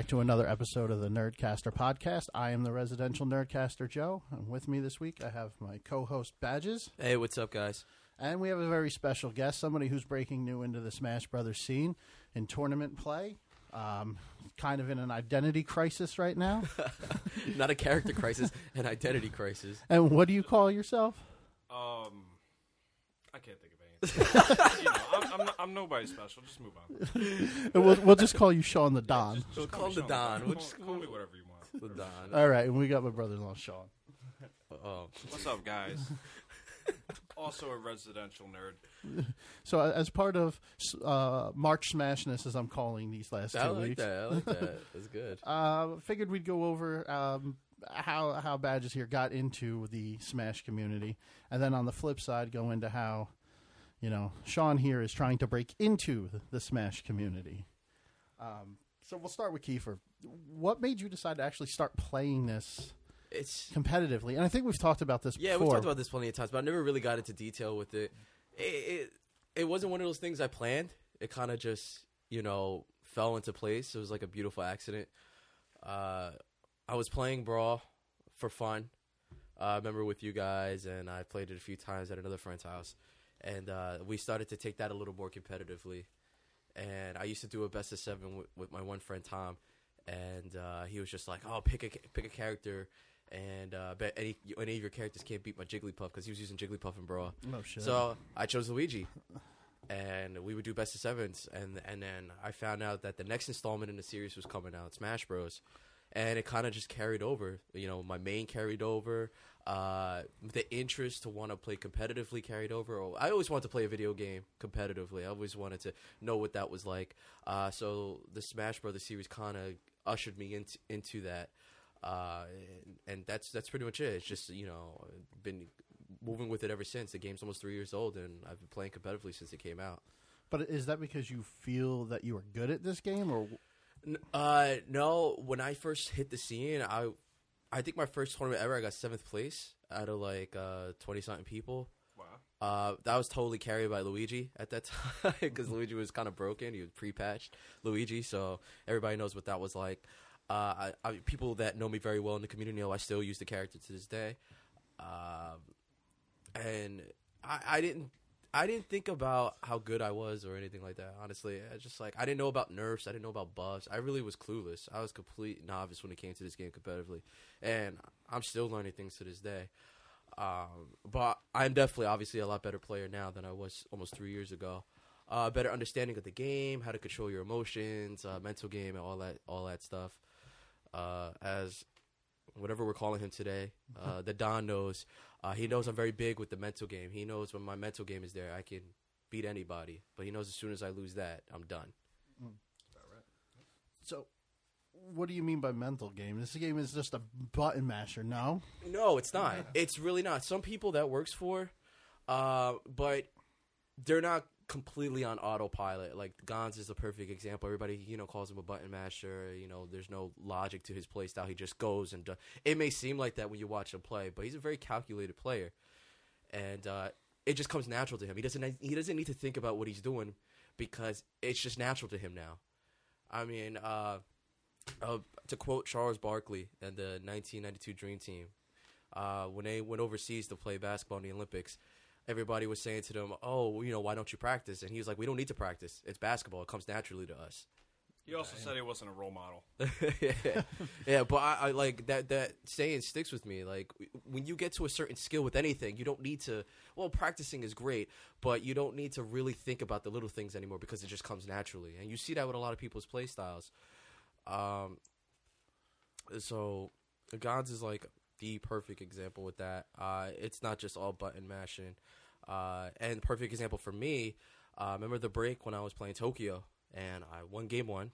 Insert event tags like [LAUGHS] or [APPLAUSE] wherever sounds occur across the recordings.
Hey, welcome back to another episode of the Nerdcaster podcast. I am the residential Nerdcaster Joe, and with me this week I have my co-host Badges, Hey, what's up, guys? and we have a very special guest, somebody who's breaking new into the Smash Brothers scene in tournament play. Um, kind of in an identity crisis right now. [LAUGHS] Not a character crisis, an identity crisis. and what do you call yourself? Um, I can't think of anything. You know, I'm, I'm, not, I'm nobody special. Just move on. And [LAUGHS] we'll, we'll just call you Sean the Don. Just, just We'll call, call me the Sean. Don. We'll just- call me whatever you want. The Don. All right, and we got my brother-in-law Sean. Oh, What's up, guys? [LAUGHS] also a residential nerd. So, uh, as part of uh, March Smashness, as I'm calling these last I two like weeks, that. I like that. [LAUGHS] That's good. Uh, figured we'd go over um, how how Badges here got into the Smash community, and then on the flip side, go into how you know Sean here is trying to break into the, Smash community. Um, so we'll start with Kiefer. What made you decide to actually start playing this It's competitively? And I think we've talked about this yeah, before. we talked about this plenty of times, but I never really got into detail with it. It it, it wasn't one of those things I planned. It kind of just you know fell into place. It was like a beautiful accident. Uh, I was playing Brawl for fun. Uh, I remember with you guys, and I played it a few times at another friend's house, and uh, we started to take that a little more competitively. And I used to do a best of seven with, with my one friend Tom, and uh, he was just like, "Oh, pick a pick a character." And uh, bet any any of your characters can't beat my Jigglypuff because he was using Jigglypuff and Brawl. Oh shit! So I chose Luigi, and we would do best of sevens, and and then I found out that the next installment in the series was coming out, Smash Bros, and it kind of just carried over. You know, my main carried over. Uh, the interest to want to play competitively carried over. I always wanted to play a video game competitively. I always wanted to know what that was like. Uh, so the Smash Brothers series kind of ushered me into into that. Uh, and, and that's that's pretty much it. It's just you know been moving with it ever since. The game's almost three years old, and I've been playing competitively since it came out. but is that because you feel that you are good at this game, or Uh, no. When I first hit the scene, I, I think my first tournament ever, I got seventh place out of like uh twenty something people. Wow. Uh, that was totally carried by Luigi at that [LAUGHS] time because Luigi was kind of broken. He was pre-patched Luigi, so everybody knows what that was like. Uh, I, I, people that know me very well in the community know I still use the character to this day. Um, and I, I didn't I didn't think about how good I was or anything like that. Honestly, I just like I didn't know about nerfs. I didn't know about buffs. I really was clueless. I was complete novice when it came to this game competitively, and I'm still learning things to this day. Um, but I'm definitely, obviously, a lot better player now than I was almost three years ago. Uh, better understanding of the game, how to control your emotions, uh, mental game, and all that, all that stuff. Uh, as whatever we're calling him today, uh, the Don knows. Uh, he knows I'm very big with the mental game. He knows when my mental game is there, I can beat anybody. But he knows as soon as I lose that, I'm done. so? What do you mean by mental game? This game is just a button masher. No, No, it's not. It's really not. Some people that works for, uh, but they're not completely on autopilot. Like Gons is a perfect example. Everybody, you know, calls him a button masher. You know, there's no logic to his play style. He just goes and does. It may seem like that when you watch him play, but he's a very calculated player, and uh, it just comes natural to him. He doesn't. He doesn't need to think about what he's doing because it's just natural to him now. I mean, uh, uh, to quote Charles Barkley and the 1992 Dream Team, uh, when they went overseas to play basketball in the Olympics, everybody was saying to them, "Oh, you know, why don't you practice?" And he was like, "We don't need to practice. It's basketball. It comes naturally to us." He also said he wasn't a role model. [LAUGHS] yeah. yeah, but I, I like that. That saying sticks with me. Like when you get to a certain skill with anything, you don't need to. Well, practicing is great, but you don't need to really think about the little things anymore because it just comes naturally. And you see that with a lot of people's play styles. Um, so the Gods is like the perfect example with that. Uh, it's not just all button mashing. Uh, and perfect example for me. Uh, remember the break when I was playing Tokyo and I won game one.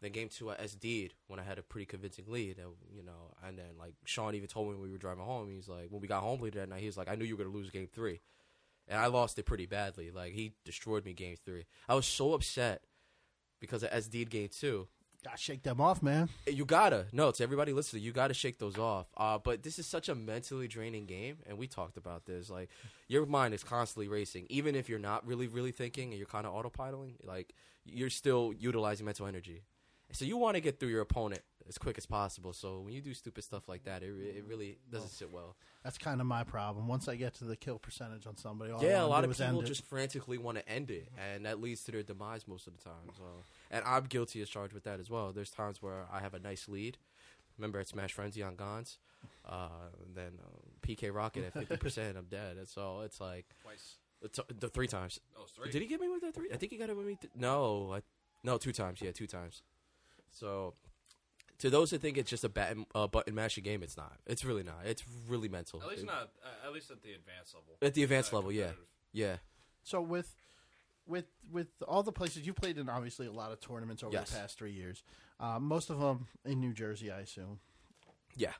Then game two, I SD'd when I had a pretty convincing lead, and you know, and then like Sean even told me when we were driving home, he's like, when we got home later that night, he was like, I knew you were gonna lose game three, and I lost it pretty badly. Like he destroyed me game three. I was so upset because I SD'd game two, Gotta shake them off, man. you gotta no to everybody listening. You gotta shake those off. Uh, but this is such a mentally draining game, and we talked about this. Like your mind is constantly racing, even if you're not really, really thinking and you're kind of autopiloting. Like you're still utilizing mental energy, So you want to get through your opponent as quick as possible. So when you do stupid stuff like that, it, it really doesn't sit well. That's kind of my problem. Once I get to the kill percentage on somebody, all yeah, a lot do of people just frantically want to end it, and that leads to their demise most of the time. So, and I'm guilty as charged with that as well. There's times where I have a nice lead. Remember at Smash Frenzy on Gons, uh, then uh, PK Rocket at fifty percent, I'm dead. And so it's like Twice. it's, the three times. Oh, it's three. Did he get me with that three? I think he got it with me. Th- no, I, no, two times. Yeah, two times. So, to those that think it's just a button, uh, button mashing game, it's not. It's really not. It's really mental. At least It- not. Uh, at least at the advanced level. at the advanced Uh, level. Yeah, yeah. So with with with all the places you played in, obviously a lot of tournaments over Yes. the past three years. Uh, most of them in New Jersey, I assume. Yeah.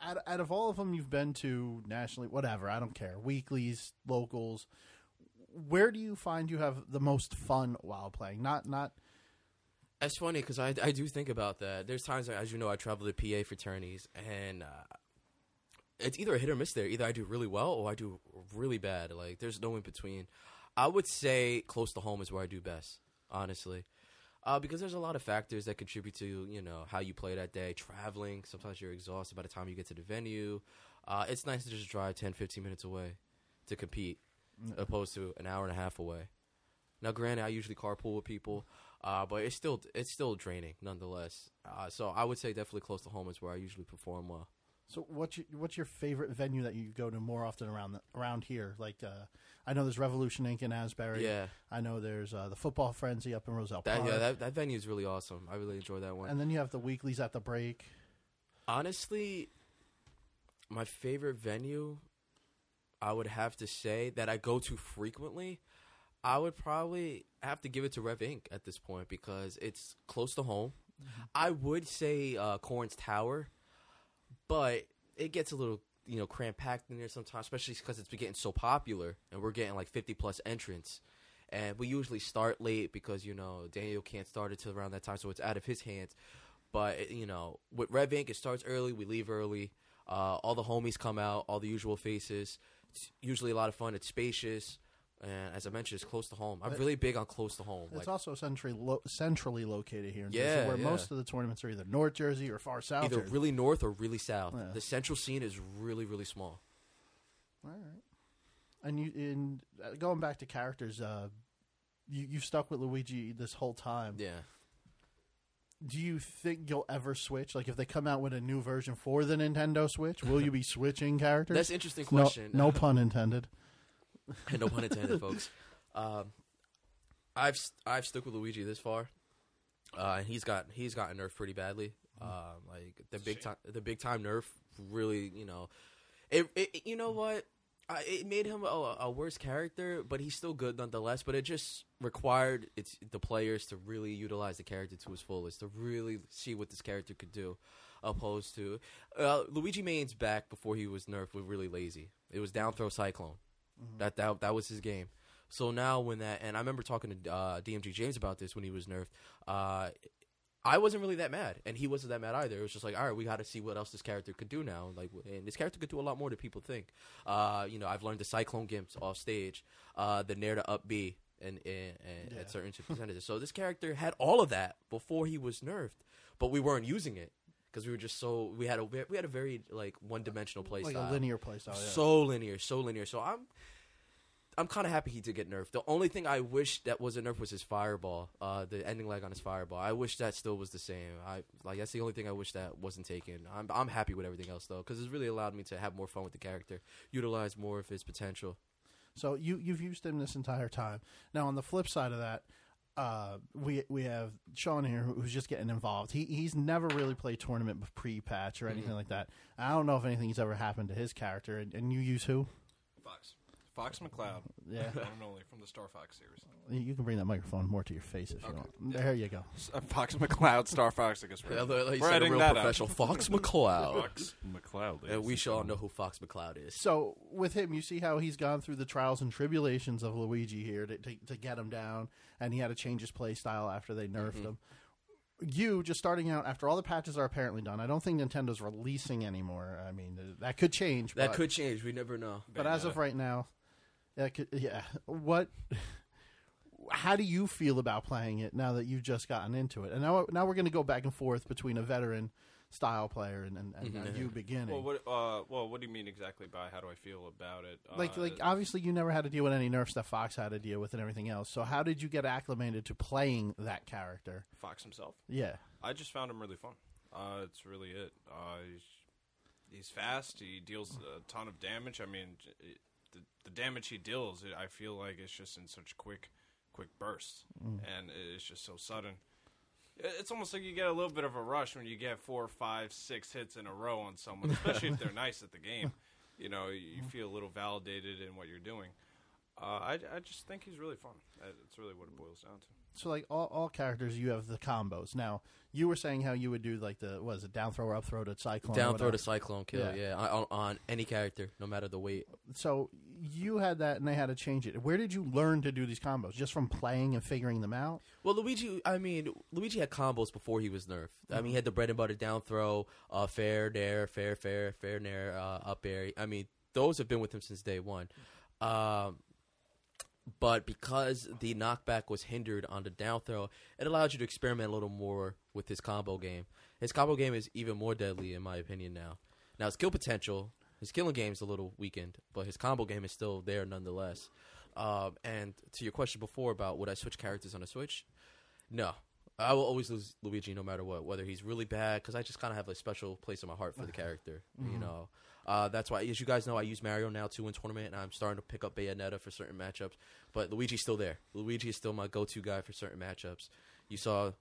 Out, out of all of them you've been to nationally, whatever, I don't care. Weeklies, locals. Where do you find you have the most fun while playing? Not not It's funny because I, I do think about that. There's times, as you know, I travel to PA fraternities, and uh, it's either a hit or miss there. Either I do really well or I do really bad. Like, there's no in between. I would say close to home is where I do best, honestly. Uh, because there's a lot of factors that contribute to, you know, how you play that day. Traveling, sometimes you're exhausted by the time you get to the venue. Uh, it's nice to just drive 10, 15 minutes away to compete, opposed to an hour and a half away. Now, granted, I usually carpool with people, uh, but it's still it's still draining nonetheless. Uh, so I would say definitely close to home is where I usually perform well. So what's your, what's your favorite venue that you go to more often around the, around here? Like uh, I know there's Revolution Inc. in Asbury. Yeah, I know there's uh, the Football Frenzy up in Roselle that Park. yeah that that venue is really awesome. I really enjoy that one. and then you have the weeklies at the break. Honestly, my favorite venue, I would have to say that I go to frequently. I would probably have to give it to Rev Inc. at this point because it's close to home. I would say uh, Corn's Tower, but it gets a little you know cramped packed in there sometimes, especially because it's been getting so popular and we're getting like fifty plus entrants. And we usually start late because you know Daniel can't start until around that time, so it's out of his hands. But you know, with Rev Inc., it starts early. We leave early. Uh, all the homies come out. All the usual faces. It's usually a lot of fun. It's spacious, and as I mentioned, it's close to home. I'm really big on close to home. It's Like also centrally lo- centrally located here in Yeah, Jersey, where yeah. most of the tournaments are either North Jersey or far south. either Jersey. really north or really south. Yeah. The central scene is really really small. All right. And you in uh, going back to characters, uh, you you stuck with Luigi this whole time. Yeah. Do you think you'll ever switch? Like if they come out with a new version for the Nintendo Switch, will you be switching characters? That's an interesting no, question. no [LAUGHS] pun intended. No pun intended, folks. Um, I've I've stuck with Luigi this far, uh, and he's got he's gotten nerfed pretty badly. Um, like the big time the big time nerf really, you know, it, it you know what. I, it made him a, a worse character, but he's still good nonetheless. But it just required it's the players to really utilize the character to his fullest, to really see what this character could do, opposed to uh, Luigi Main's back before he was nerfed was really lazy. It was down throw cyclone. That that that was his game. So now when that and I remember talking to uh, DMG James about this when he was nerfed. Uh, I wasn't really that mad, and he wasn't that mad either. It was just like, all right, we got to see what else this character could do now. Like, and this character could do a lot more than people think. Uh, you know, I've learned the Cyclone Gimps off stage, uh, the Nair to up B, and, and, and Yeah. at certain [LAUGHS] percentages. So this character had all of that before he was nerfed, but we weren't using it because we were just so we had a we had a very like one dimensional play like style a linear playstyle. Yeah. so linear, so linear. So I'm I'm kind of happy he did get nerfed. The only thing I wish that was a nerf was his fireball, uh, the ending leg on his fireball. I wish that still was the same. I like that's the only thing I wish that wasn't taken. I'm I'm happy with everything else though because it's really allowed me to have more fun with the character, utilize more of his potential. So you you've used him this entire time. Now on the flip side of that, uh, we we have Sean here who's just getting involved. He he's never really played tournament pre patch or anything like that. I don't know if anything's ever happened to his character. And, and you use who? Fox. Fox McCloud. Yeah, [LAUGHS] One and only from the Star Fox series. you can bring that microphone more to your face if you Okay. want. There you go. S- uh, Fox McCloud, Star Fox. I guess we're, [LAUGHS] Yeah, like you we're said, a editing real that out. professional Fox [LAUGHS] McCloud, Fox McCloud. and we should all know who Fox McCloud is. So with him, you see how he's gone through the trials and tribulations of Luigi here to to, to get him down, and he had to change his play style after they nerfed Mm-hmm. him. You just starting out after all the patches are apparently done. I don't think Nintendo's releasing anymore. I mean, uh, that could change. That but, could change. We never know. But as of right now, that could, yeah. What how do you feel about playing it now that you've just gotten into it? And now, now we're going to go back and forth between a veteran style player and, and, and Mhm. you beginning. Well, what? Uh, well, what do you mean exactly by how do I feel about it? like, Uh, like obviously you never had to deal with any nerfs that Fox had to deal with and everything else. So how did you get acclimated to playing that character? Fox himself. Yeah. I just found him really fun. Uh, it's really it. Uh, he's, he's fast. He deals a ton of damage. I mean, it, the, damage he deals, I feel like it's just in such quick, quick bursts, and it's just so sudden. It's almost like you get a little bit of a rush when you get four, five, six hits in a row on someone, [LAUGHS] especially if they're nice at the game. You know, you feel a little validated in what you're doing. Uh, I, I just think he's really fun. That's really what it boils down to. So like all, all characters, you have the combos. Now you were saying how you would do like the was it down throw or up throw to cyclone. Down throw to cyclone kill, Yeah. yeah, on, on any character, no matter the weight. So you had that, and they had to change it. Where did you learn to do these combos? Just from playing and figuring them out? Well, Luigi, I mean, Luigi had combos before he was nerfed. I mean, he had the bread and butter down throw, uh, fair, nair, fair, fair, fair, nair, uh, up air. I mean, those have been with him since day one. Um, but because the knockback was hindered on the down throw, it allowed you to experiment a little more with his combo game. His combo game is even more deadly, in my opinion, now. Now, his kill potential, his killing game is a little weakened, but his combo game is still there nonetheless. Um, and to your question before about would I switch characters on a Switch? No. I will always lose Luigi no matter what, whether he's really bad, because I just kind of have a special place in my heart for the [SIGHS] character. You know, uh, that's why, as you guys know, I use Mario now too in tournament, and I'm starting to pick up Bayonetta for certain matchups. But Luigi's still there. Luigi is still my go-to guy for certain matchups. You saw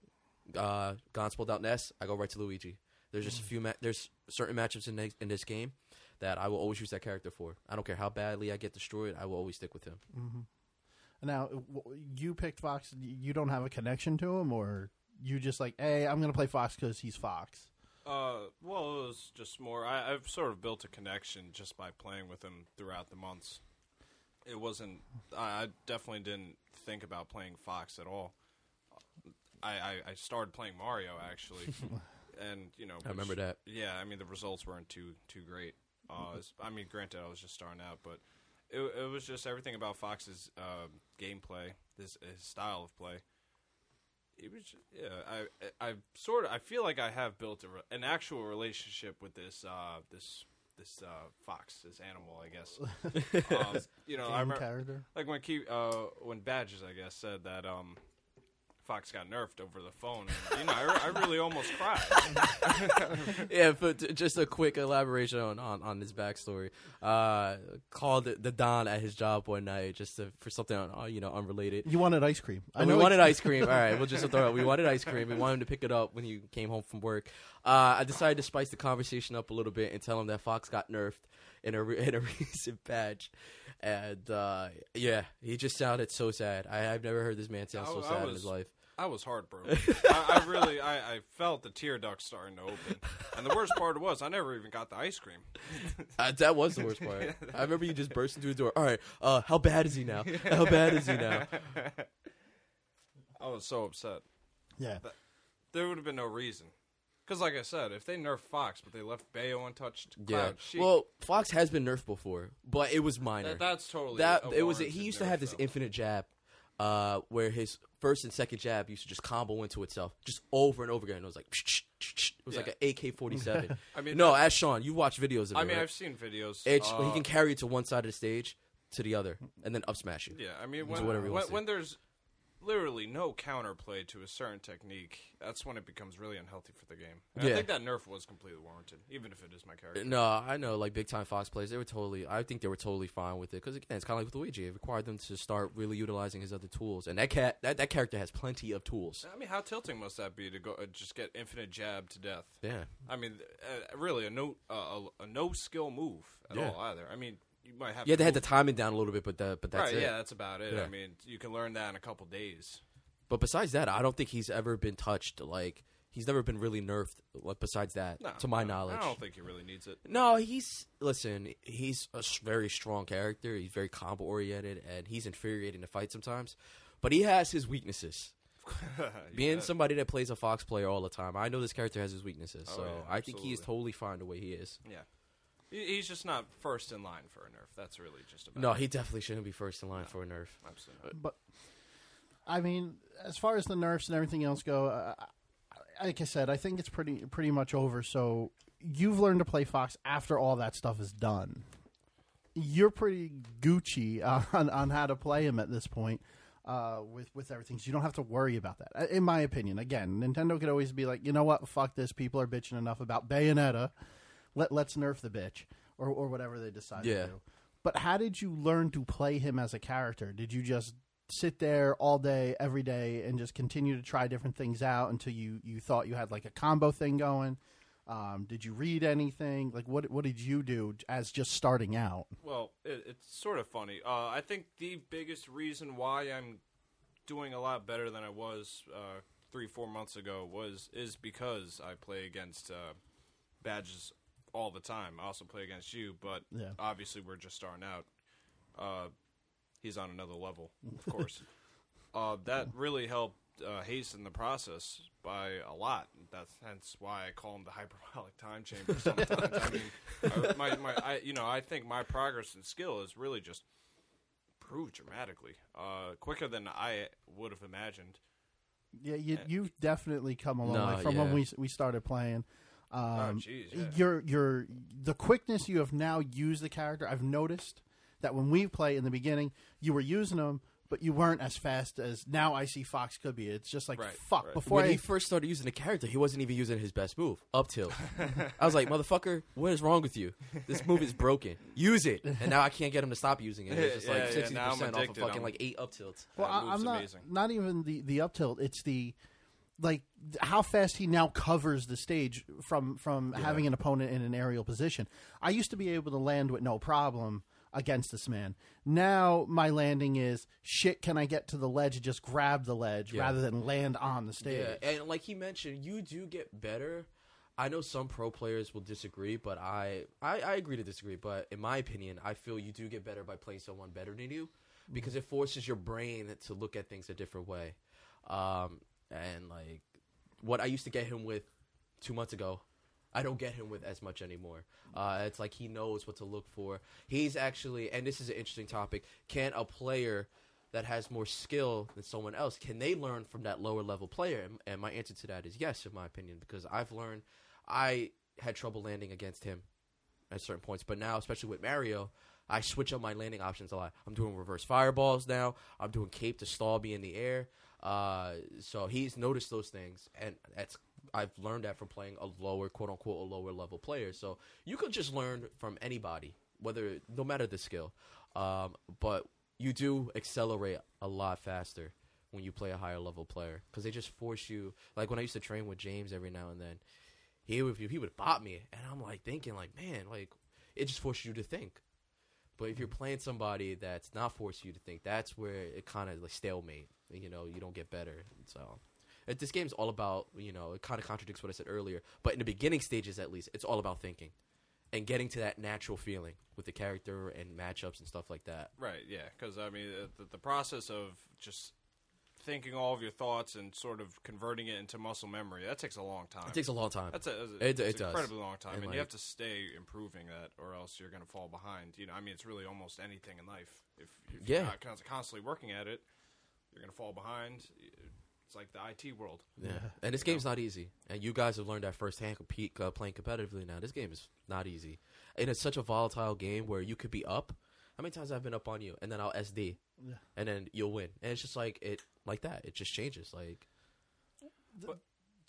uh, Gaunt's pulled out Ness, I go right to Luigi. There's just a few. Ma- there's certain matchups in this, in this game that I will always use that character for. I don't care how badly I get destroyed. I will always stick with him. Now you picked Fox. You don't have a connection to him, or you just like, hey, I'm to play Fox because he's Fox. Uh, well, it was just more. I, I've sort of built a connection just by playing with him throughout the months. It wasn't. I, I definitely didn't think about playing Fox at all. I, I, I started playing Mario actually, [LAUGHS] and you know, I remember which- that. Yeah, I mean the results weren't too too great. Uh, it's- I mean, granted, I was just starting out, but it, it was just everything about Fox's uh, gameplay, his, his style of play. It was, yeah. I, I sort of, I feel like I have built a, re- an actual relationship with this, uh, this, this uh, fox, this animal, I guess. [LAUGHS] um, you know, I remember, character. like when Key, uh, when Badges, I guess, said that um, Fox got nerfed over the phone. And, you know, I, I really almost cried. [LAUGHS] yeah, but t- just a quick elaboration on, on, on his backstory. Uh, called the Don at his job one night just to, for something uh, you know unrelated. You wanted ice cream. I we wanted ice cream. All right, we'll just throw it. We wanted ice cream. We wanted him to pick it up when he came home from work. Uh, I decided to spice the conversation up a little bit and tell him that Fox got nerfed in a re- in a [LAUGHS] recent patch, and uh, yeah, he just sounded so sad. I, I've never heard this man sound so I- I sad in his life. I was heartbroken. I, I really, I, I felt the tear ducts starting to open. And the worst part was, I never even got the ice cream. Uh, that was the worst part. [LAUGHS] I remember you just burst into the door. All right, uh, how bad is he now? How bad is he now? I was so upset. Yeah. There would have been no reason. Because, like I said, if they nerfed Fox, but they left Bayo untouched, Yeah. Cloud, Sheik, Well, Fox has been nerfed before, but it was minor. that, that's totally that a it was. warranted He used to have this though. infinite jab, uh, where his first and second jab used to just combo into itself, just over and over again. It was like it was like an AK forty seven. [LAUGHS] I mean, no, as Sean, you watch videos of it. I mean, right? I've seen videos. It's, uh, he can carry it to one side of the stage to the other, and then up smash you. Yeah, I mean, when, whatever he when, when there's literally no counterplay to a certain technique, that's when it becomes really unhealthy for the game. Yeah. I think that nerf was completely warranted, even if it is my character. No, I know, like big time Fox players, they were totally. I think they were totally fine with it because again, it's kind of like with Luigi. It required them to start really utilizing his other tools, and that cat, that, that character has plenty of tools. I mean, how tilting must that be to go uh, just get infinite jab to death? Yeah, I mean, uh, really, a no uh, a, a no skill move at Yeah. all either. I mean, might have yeah, they had to time it down a little bit, but the, but that's right, it. yeah, that's about it. Yeah. I mean, you can learn that in a couple days. But besides that, I don't think he's ever been touched. Like he's never been really nerfed. Like besides that, No, to my no, knowledge. I don't think he really needs it. No, he's listen. He's a very strong character. He's very combo oriented, and he's infuriating to fight sometimes. But he has his weaknesses. [LAUGHS] Being somebody that plays a Fox player all the time, I know this character has his weaknesses. Oh, so yeah, I think he is totally fine the way he is. Yeah. He- He's just not first in line for a nerf. That's really just about No, it. he definitely shouldn't be first in line for a nerf. Absolutely. But I mean, as far as the nerfs and everything else go, uh, like I said, I think it's pretty pretty much over. So you've learned to play Fox after all that stuff is done. You're pretty Gucci [LAUGHS] on on how to play him at this point. Uh, with with everything, so you don't have to worry about that. In my opinion, again, Nintendo could always be like, you know what, fuck this. People are bitching enough about Bayonetta. Let let's nerf the bitch or or whatever they decide Yeah. to do. But how did you learn to play him as a character? Did you just sit there all day, every day, and just continue to try different things out until you, you thought you had like a combo thing going? Um, did you read anything? Like, what what did you do as just starting out? Well, it, it's sort of funny. Uh, I think the biggest reason why I'm doing a lot better than I was uh, three, four months ago was is because I play against uh, badges all the time. I also play against you, but Yeah. obviously we're just starting out. Uh, he's on another level, of [LAUGHS] course. uh, that really helped uh, hasten the process by a lot. That's hence why I call him the hyperbolic time chamber. [LAUGHS] Sometimes I mean, I, my, my, I, you know, I think my progress and skill is really just improved dramatically, uh, quicker than I would have imagined. Yeah, you you've definitely come a long No, way from yeah. when we we started playing. Um, jeez, yeah. Your your the quickness you have now used the character. I've noticed that when we play in the beginning, you were using them, but you weren't as fast as now. I see Fox could be. It's just like Right, fuck. right. Before when I he first started using the character, he wasn't even using his best move, up tilt. [LAUGHS] I was like, motherfucker, what is wrong with you? This move is broken. Use it. And now I can't get him to stop using it. It's just [LAUGHS] Yeah, like sixty now I'm percent off of fucking I'm- like eight up tilts. Well, I, move's I'm not amazing. not even the the up tilt. It's the like how fast he now covers the stage from from having an opponent in an aerial position. I used to be able to land with no problem against this man. Now my landing is shit. Can I get to the ledge and just grab the ledge Yeah. rather than land on the stage? Yeah, and like he mentioned, you do get better. I know some pro players will disagree, but I, I I agree to disagree. But in my opinion, I feel you do get better by playing someone better than you because it forces your brain to look at things a different way. Um, and like what I used to get him with two months ago, I don't get him with as much anymore. Uh, it's like he knows what to look for. He's actually, and this is an interesting topic. Can a player that has more skill than someone else can they learn from that lower level player? And, and my answer to that is yes, in my opinion, because I've learned. I had trouble landing against him at certain points, but now, especially with Mario, I switch up my landing options a lot. I'm doing reverse fireballs now. I'm doing cape to stall me in the air. Uh, so he's noticed those things, and that's I've learned that from playing a lower, quote unquote, a lower level player. So you can just learn from anybody, whether no matter the skill. Um, but you do accelerate a lot faster when you play a higher level player because they just force you. Like when I used to train with James every now and then, he would he would bop me, and I'm like thinking like, man, like it just forces you to think. But if you're playing somebody that's not forcing you to think, that's where it kind of like stalemate. You know, you don't get better. So uh, this game's all about you know it kind of contradicts what I said earlier. But in the beginning stages, at least, it's all about thinking and getting to that natural feeling with the character and matchups and stuff like that. Right, yeah, because I mean, the, the process of just thinking all of your thoughts and sort of converting it into muscle memory that takes a long time. It takes a long time. That's a, It- it's it does. incredibly long time, And, and, like- you have to stay improving that, or else you're going to fall behind. You know, I mean, it's really almost anything in life. If, if Yeah. you're not constantly working at it, you're going to fall behind. It's like the IT world. Yeah, and this game's not easy, and you guys have learned that firsthand. Compete uh, playing competitively now. This game is not easy, and it's such a volatile game where you could be up. How many times I've been up on you, and then I'll SD, Yeah. and then you'll win, and it's just like it, like that. It just changes. Like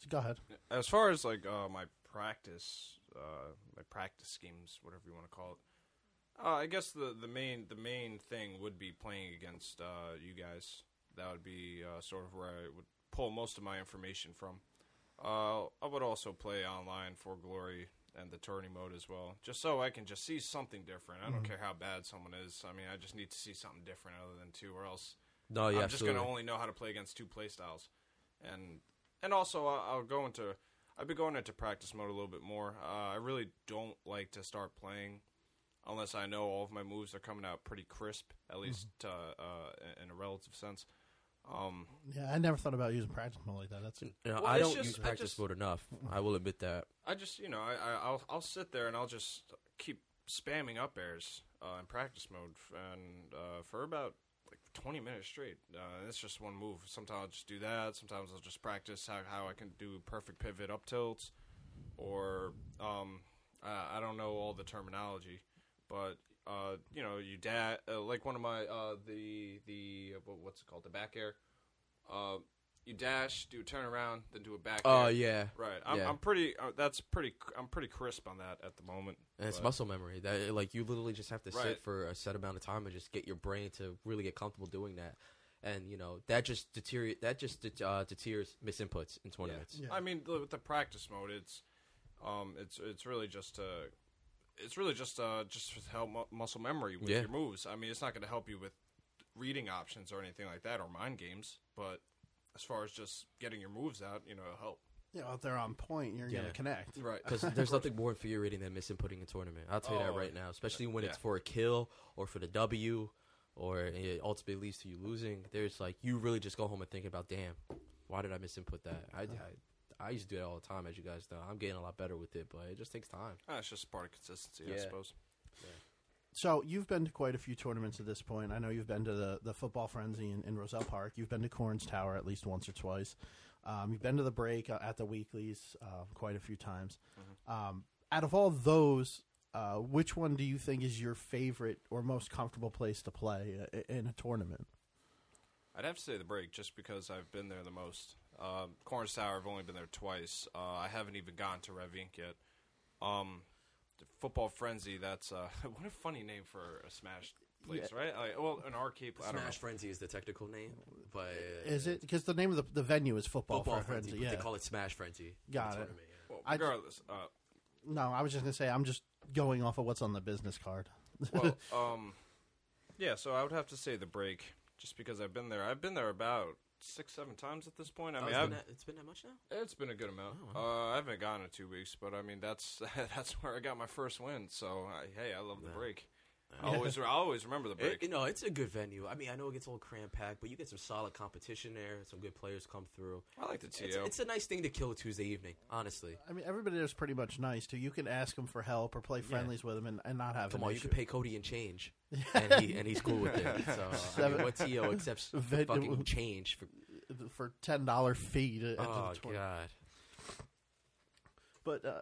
Go ahead. As far as like uh, my practice, uh, my practice schemes, whatever you want to call it, uh, I guess the the main the main thing would be playing against uh, you guys. That would be uh, sort of where I would pull most of my information from. Uh, I would also play online for Glory and the tourney mode as well, just so I can just see something different. I don't care how bad someone is. I mean, I just need to see something different other than two, or else no, yeah, I'm just going to only know how to play against two playstyles. and and also I'll, I'll go into I've been going into practice mode a little bit more. Uh, I really don't like to start playing unless I know all of my moves are coming out pretty crisp, at least uh, uh, in a relative sense. Um, Yeah, I never thought about using practice mode like that. That's You know, Well, I don't just- use practice just- mode enough. I will admit that. I just you know I, I I'll I'll sit there and I'll just keep spamming up airs uh, in practice mode, and uh, for about like twenty minutes straight. Uh, it's just one move. Sometimes I'll just do that. Sometimes I'll just practice how how I can do perfect pivot up tilts, or um, uh, I don't know all the terminology, but uh, you know, you da- uh, like one of my uh, the the uh, what's it called the back air. Uh, you dash, do a turn around, then do a back. Oh air. yeah, Right, I'm, Yeah. I'm pretty. Uh, that's pretty. I'm pretty crisp on that at the moment. and it's but- muscle memory. That like you literally just have to Right. sit for a set amount of time and just get your brain to really get comfortable doing that. And you know that just deteriorate that just det- uh, deters misinputs in tournaments. Yeah. I mean, with the practice mode, it's um, it's it's really just uh, it's really just uh, just to help mu- muscle memory with Yeah. your moves. I mean, it's not going to help you with reading options or anything like that or mind games, but as far as just getting your moves out, you know, it'll help. You know, if they're on point, you're Yeah. gonna connect. Right. Because there's [LAUGHS] nothing more infuriating than misinputting a tournament. I'll tell you that Oh, right now, especially when it's yeah. for a kill or for the W, or it ultimately leads to you losing. There's like you really just go home and think about, damn, why did I misinput that? I, I, I used to do that all the time, as you guys know. I'm getting a lot better with it, but it just takes time. Ah, it's just part of consistency, I Yeah. suppose. So you've been to quite a few tournaments at this point. I know you've been to the, the football frenzy in, in Roselle Park. You've been to Corns Tower at least once or twice. Um, you've been to the break uh, at the weeklies uh, quite a few times. Um, out of all those, uh, which one do you think is your favorite or most comfortable place to play uh, i- in a tournament? I'd have to say the break just because I've been there the most. Um, Corners Tower, I've only been there twice. Uh, I haven't even gone to Rev Inc. yet. Um, Football Frenzy, that's uh, [LAUGHS] what a funny name for a Smash place, right? Like, well, an arcade. I don't know. Smash Frenzy is the technical name, but Is it because the name of the, the venue is Football, Football Frenzy? Frenzy? but yeah. They call it Smash Frenzy. the Got it. tournament, yeah. Well, I regardless, uh, no, I was just gonna say I'm just going off of what's on the business card. [LAUGHS] well, um, yeah. So I would have to say the break, just because I've been there. I've been there about six, seven times at this point. I Oh, mean, it's, I've, been that, it's been that much now. it's been a good amount. Oh, Uh, I haven't gone in two weeks, but I mean that's [LAUGHS] that's where I got my first win. So I, hey, I love the break. [LAUGHS] I always I always remember the break. It, you know, it's a good venue. I mean, I know it gets a little cram packed, but you get some solid competition there. Some good players come through. I like the TO. It's, it's a nice thing to kill a Tuesday evening, honestly. I mean, everybody there's pretty much nice too. You can ask them for help or play friendlies with them and, and not have Come an on, you issue. can pay Cody and change, [LAUGHS] and he and he's cool with it. [LAUGHS] So I Seven- mean, what TO accepts Ven- fucking change for? for ten dollar fee to enter Oh the god, But uh,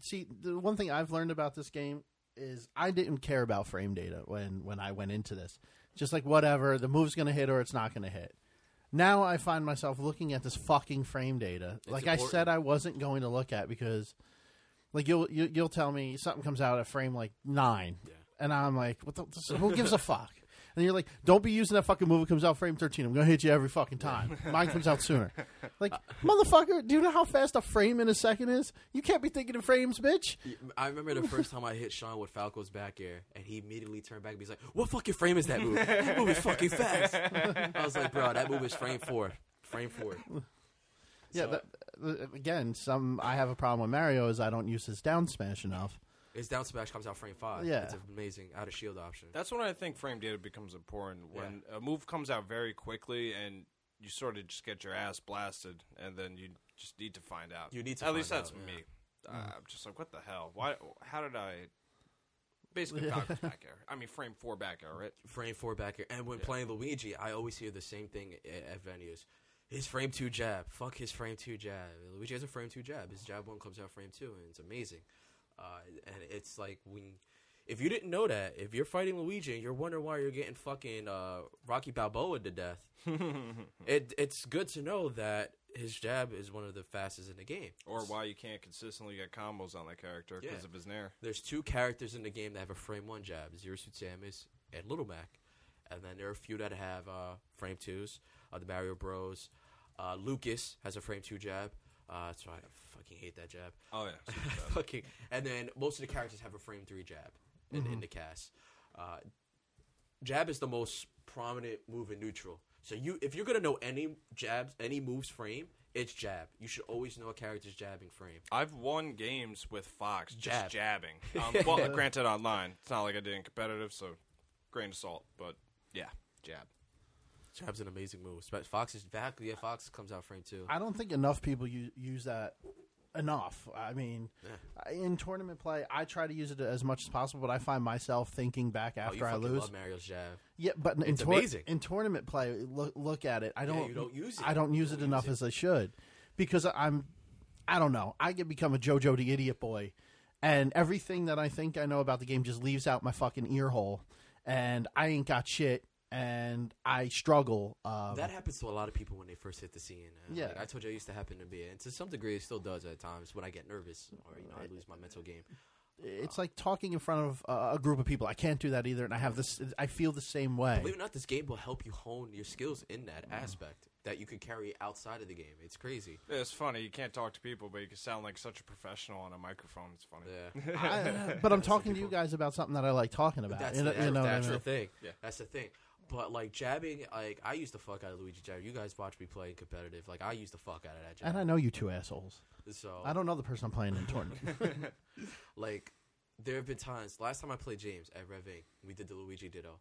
see, the one thing I've learned about this game is I didn't care about frame data when when I went into this. Just like whatever, the move's going to hit or it's not going to hit. Now I find myself looking at this fucking frame data, It's like I said I wasn't going to look at because, like you'll you, you'll tell me something comes out at frame like nine, Yeah. and I'm like, what the, who gives a fuck? And you're like, don't be using that fucking move. It comes out frame 13. I'm gonna hit you every fucking time. Mine comes out sooner. [LAUGHS] Like, motherfucker, do you know how fast a frame in a second is? You can't be thinking in frames, bitch. I remember the first time I hit Sean with Falco's back air, and he immediately turned back and he's like, "What fucking frame is that move? That move is fucking fast." I was like, "Bro, that move is frame four, frame four. Yeah, So- that, again, some I have a problem with Mario is I don't use his down smash enough. His down smash comes out frame five. Yeah. it's amazing out of shield option. That's when I think frame data becomes important. When a move comes out very quickly and you sort of just get your ass blasted, and then you just need to find out. You need to At find least that's out, me. yeah. Uh, I'm just like, what the hell? Why? How did I? Basically, [LAUGHS] Falcon's back air. I mean, frame four back air, right? frame four back air. And when playing Luigi, I always hear the same thing at, at venues. His frame two jab. Fuck his frame two jab. Luigi has a frame two jab. His jab one comes out frame two, and it's amazing. Uh, and it's like when, if you didn't know that, if you're fighting Luigi and you're wondering why you're getting fucking uh, Rocky Balboa to death, [LAUGHS] it it's good to know that his jab is one of the fastest in the game. Or why you can't consistently get combos on that character because Yeah. of his nair. There's two characters in the game that have a frame one jab: Zero Suit Samus and Little Mac. And then there are a few that have uh, frame twos. Uh, the Mario Bros. Uh, Lucas has a frame two jab. Uh, that's why I fucking hate that jab. Oh yeah, super [LAUGHS] fucking. And then most of the characters have a frame three jab in, in the cast. Uh, jab is the most prominent move in neutral. So you, if you're gonna know any jabs, any moves frame, it's jab. You should always know a character's jabbing frame. I've won games with Fox just Jab. jabbing. [LAUGHS] Um, well, granted, online. It's not like I did in competitive, so grain of salt. But yeah, jab. Jab's an amazing move. Fox is back. Yeah, Fox comes out frame two. I don't think enough people u- use that enough. I mean, in tournament play, I try to use it as much as possible, but I find myself thinking back Oh, after you I lose. love Mario's jab. Yeah, but in, amazing. in tournament play, look look at it. I don't. you don't use it. I don't use don't it enough use as I should because I'm. I don't know. I get become a JoJo the idiot boy, and everything that I think I know about the game just leaves out my fucking ear hole, and I ain't got shit, and I struggle. Um, That happens to a lot of people when they first hit the scene. Uh, Yeah. like, I told you I used to happen to be, and to some degree, it still does at times when I get nervous or you know I lose my mental game. it's like talking in front of uh, a group of people. I can't do that either, and I have this. I feel the same way. Believe it or not, this game will help you hone your skills in that aspect that you can carry outside of the game. It's crazy. It's funny. You can't talk to people, but you can sound like such a professional on a microphone. It's funny. Yeah. [LAUGHS] I, [LAUGHS] but I'm talking to you guys about something that I like talking about. That's, you know, the, you know what I that's mean? the thing. Yeah. That's the thing. But like jabbing, like I used to fuck out of Luigi jab. You guys watch me play competitive. Like I used to fuck out of that jab. And I know you two assholes. so I don't know the person I'm playing in tournament. [LAUGHS] [LAUGHS] like there have been times. Last time I played James at Rev Inc., we did the Luigi Ditto.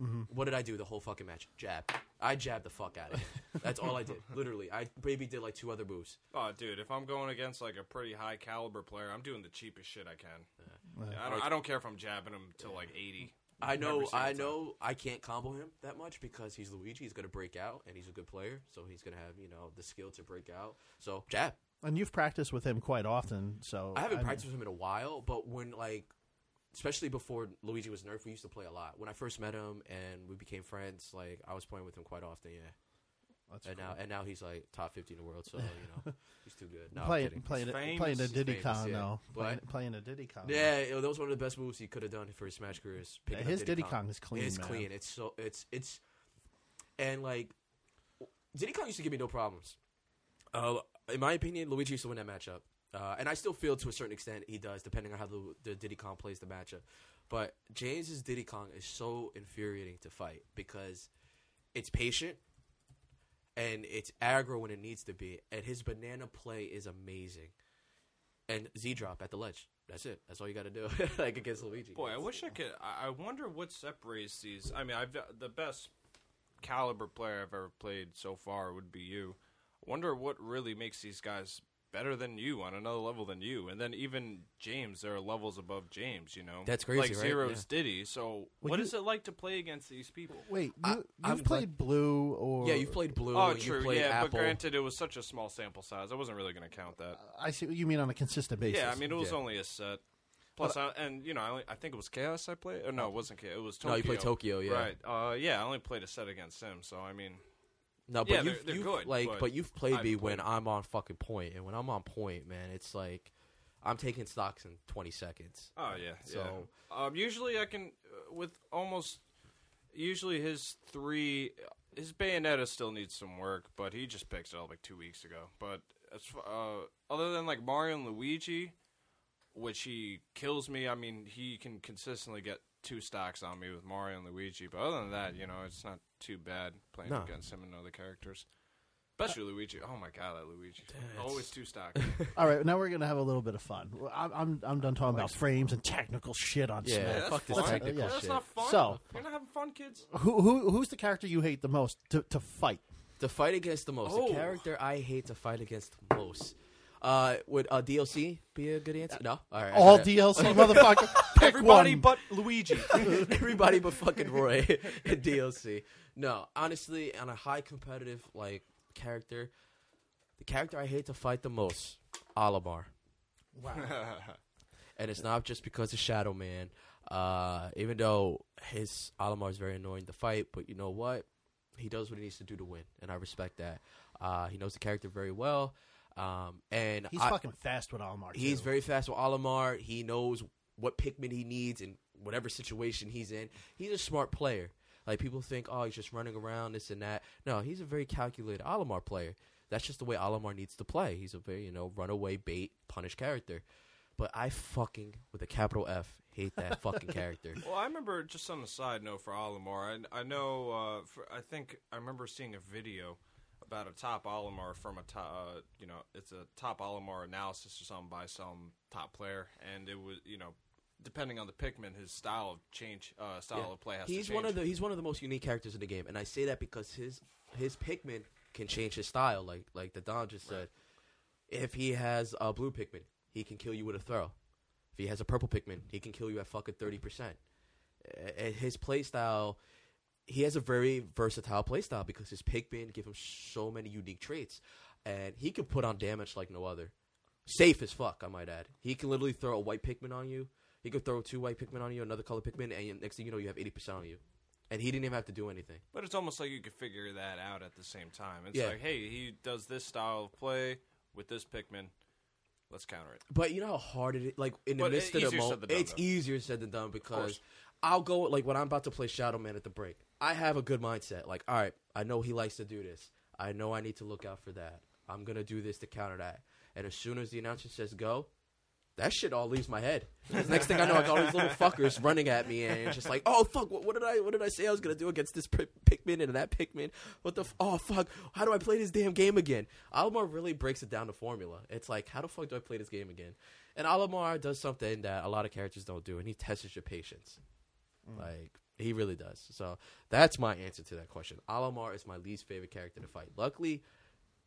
Mm-hmm. What did I do the whole fucking match? Jab. I jabbed the fuck out of him. [LAUGHS] That's all I did. Literally, I maybe did like two other moves. Oh, dude, if I'm going against like a pretty high caliber player, I'm doing the cheapest shit I can. Yeah. I, don't, I don't care if I'm jabbing him till like 80. I know, I know, I can't combo him that much because he's Luigi. He's gonna break out, and he's a good player, so he's gonna have you know the skill to break out. So jab. And you've practiced with him quite often, so I haven't mean, practiced with him in a while, but when like, especially before Luigi was nerfed, we used to play a lot. When I first met him and we became friends, like I was playing with him quite often. Yeah, That's and cool. now and now he's like top fifty in the world, so you know [LAUGHS] he's too good. No, I'm playing kidding. playing He's a, famous. playing a He's Diddy famous, Kong yeah. though. Playing, playing a Diddy Kong. Yeah, it- that was one of the best moves he could have done for his Smash career. Is Yeah, picking up his Diddy Kong. Kong is clean. It's man. clean. It's so it's it's and like Diddy Kong used to give me no problems. Uh, in my opinion, Luigi used to win that matchup, uh, and I still feel to a certain extent he does, depending on how the, the Diddy Kong plays the matchup. But James's Diddy Kong is so infuriating to fight because it's patient and it's aggro when it needs to be, and his banana play is amazing. And Z drop at the ledge. That's it. That's all you got to do, [LAUGHS] like against Luigi. Boy, I wish I could. I wonder what separates these. I mean, I've the best caliber player I've ever played so far would be you. I wonder what really makes these guys better than you on another level than you, and then even James, there are levels above James. You know, That's crazy, Like right? Zero's Yeah. Diddy. So, Well, what you- is it like to play against these people? Wait, you, I- you've I'm played Blue or Yeah, you've played Blue. Oh, and true. You played Yeah, Apple. but granted, it was such a small sample size. I wasn't really going to count that. I see what you mean on a consistent basis. Yeah, I mean, it was Yeah. only a set. Plus, I, and you know, I, only, I think it was Chaos I played. Or no, it wasn't Chaos. It was Tokyo. No, you played Tokyo, yeah. Right. Uh, yeah, I only played a set against him. So I mean, No, but Yeah, you've, they're- they're you've, good, like, but but, you've played I've me when I'm on fucking point, and when I'm on point, man, it's like I'm taking stocks in 20 seconds. oh yeah. So- yeah. Um, usually I can uh, with almost. Usually his three, his Bayonetta still needs some work, but he just picked it up like two weeks ago. But as uh, other than like Mario and Luigi, which he kills me. I mean, he can consistently get two stocks on me with Mario and Luigi. But other than that, you know, it's not too bad playing No. against him and other characters. Especially Luigi. Oh my god, that Luigi! That's- Always two stocks. [LAUGHS] All right, now we're gonna have a little bit of fun. Well, I'm I'm, I'm done talking about frames and technical shit on Yeah, Smash. that's fuck this fun. technical Yeah. That's shit. not fun. So- you're not having fun, kids. Who who who's the character you hate the most to, to fight? To fight against the most, Oh. the character I hate to fight against the most. Uh, would uh, DLC be a good answer? No, all right. All DLC [LAUGHS] motherfucker. Pick Everybody one. but Luigi. [LAUGHS] Everybody but fucking Roy [LAUGHS] in DLC. No, honestly, on a high competitive like character, the character I hate to fight the most, Olimar. Wow. and it's not just because of Shadow Man. Uh, even though his Olimar is very annoying to fight, but you know what? He does what he needs to do to win, and I respect that. Uh, he knows the character very well, um, and He's I- fucking fast with Olimar. too. He's very fast with Olimar. He knows what Pikmin he needs in whatever situation he's in. He's a smart player. Like people think, oh, he's just running around this and that. No, he's a very calculated Olimar player. That's just the way Olimar needs to play. He's a very you know runaway bait punish character. But I fucking with a capital F hate that [LAUGHS] fucking character. Well, I remember just on the side note for Olimar. I, I know. Uh, for, I think I remember seeing a video about a top Olimar from a top. Uh, you know, it's a top Olimar analysis or something by some top player, and it was you know. Depending on the Pikmin, his style of change, uh, style Yeah. of play has he's to change. one of the he's one of the most unique characters in the game, and I say that because his his Pikmin can change his style, like like the Don just said. If he has a blue Pikmin, he can kill you with a throw. If he has a purple Pikmin, he can kill you at fucking thirty percent. His playstyle, he has a very versatile playstyle because his Pikmin give him so many unique traits, and he can put on damage like no other. Safe as fuck, I might add. He can literally throw a white Pikmin on you. He could throw two white Pikmin on you, another color Pikmin, and next thing you know, you have eighty percent on you, and he didn't even have to do anything. But it's almost like you could figure that out at the same time. It's Yeah. like, hey, he does this style of play with this Pikmin. Let's counter it. But you know how hard it is. Like in the But midst of the moment, it's though. easier said than done because. I'll go like when I'm about to play Shadow Man at the break. I have a good mindset. Like, all right, I know he likes to do this. I know I need to look out for that. I'm gonna do this to counter that. And as soon as the announcer says go, that shit all leaves my head. [LAUGHS] next thing I know, I got all these little fuckers running at me, and it's just like, oh fuck, what, what did I, what did I say I was gonna do against this Pi- Pikmin and that Pikmin? What the, f- oh fuck, how do I play this damn game again? Olimar really breaks it down to formula. It's like, how the fuck do I play this game again? And Olimar does something that a lot of characters don't do, and he tests your patience. Like he really does. So that's my answer to that question. Olimar is my least favorite character to fight. Luckily,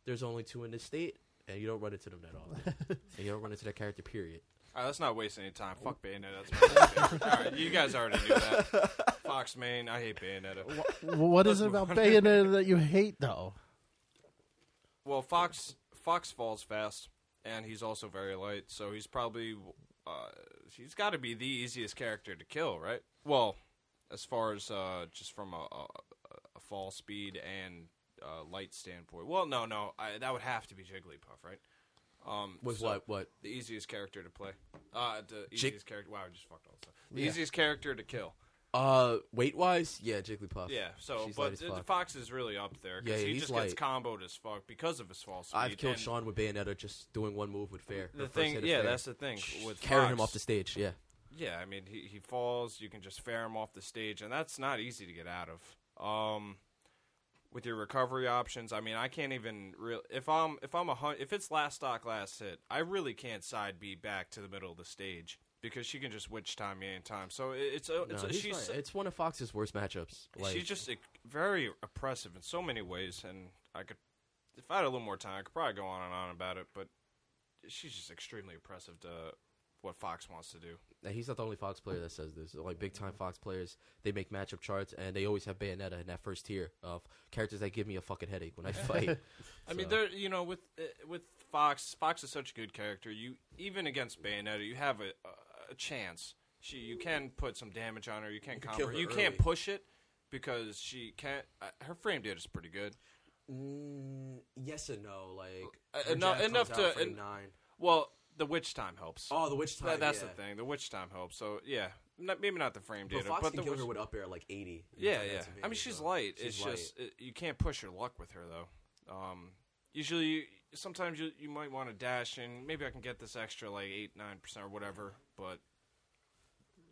there's only two in this state, and you don't run into them that often. [LAUGHS] and you don't run into that character. Period. All right, let's not waste any time. Fuck Bayonetta. That's my favorite. [LAUGHS] All right, you guys already knew that. Fox Main, I hate Bayonetta. Well, what is it about Bayonetta that you hate, though? Well, Fox Fox falls fast, and he's also very light, so he's probably uh, he's got to be the easiest character to kill, right? Well, as far as uh, just from a, a, a fall speed and uh, light standpoint. Well, no, no, I, that would have to be Jigglypuff, right? Um, With so what? What? The easiest character to play. Uh, the Jig- easiest character. Wow, I just fucked all this up. The Yeah. easiest character to kill. Uh, weight wise, yeah, Jigglypuff. Yeah, so She's light but fuck. Fox is really up there because Yeah, he he's just gets comboed as fuck because of his fall speed. I've killed and Sean with Bayonetta just doing one move with fair. The thing, yeah, fair. that's the thing with carrying him off the stage. Yeah, Yeah, I mean he he falls, you can just fair him off the stage, and that's not easy to get out of. Um, with your recovery options, I mean I can't even real if I'm if I'm a hun- if it's last stock last hit, I really can't side B back to the middle of the stage because she can just witch time me anytime. So it- it's a, it's no, a, he's she's it's one of Fox's worst matchups. Like, she's just like, very oppressive in so many ways, and I could, if I had a little more time, I could probably go on and on about it. But she's just extremely oppressive to what Fox wants to do. And he's not the only Fox player that says this. Like big time Fox players, they make matchup charts and they always have Bayonetta in that first tier of characters that give me a fucking headache when I [LAUGHS] fight. I mean, they're you know, with uh, with Fox, Fox is such a good character. You even against Bayonetta, you have a, a, a chance. She, you can put some damage on her. You can can combo kill her. her You can't push it because she can't. Uh, her frame data is pretty good. Mm, yes and no. Like Uh, enough- enough to- frame en- nine. Well, the witch time helps. Oh, the witch time. That- that's yeah. the thing. The witch time helps. So yeah, not, maybe not the frame But data, Fox but the kill witch, with up air like eighty. yeah, yeah. I mean, she's so light. she's it's light. just it, you can't push your luck with her though. Um, usually, you, sometimes you you might want to dash in. Maybe I can get this extra like eight nine percent or whatever. But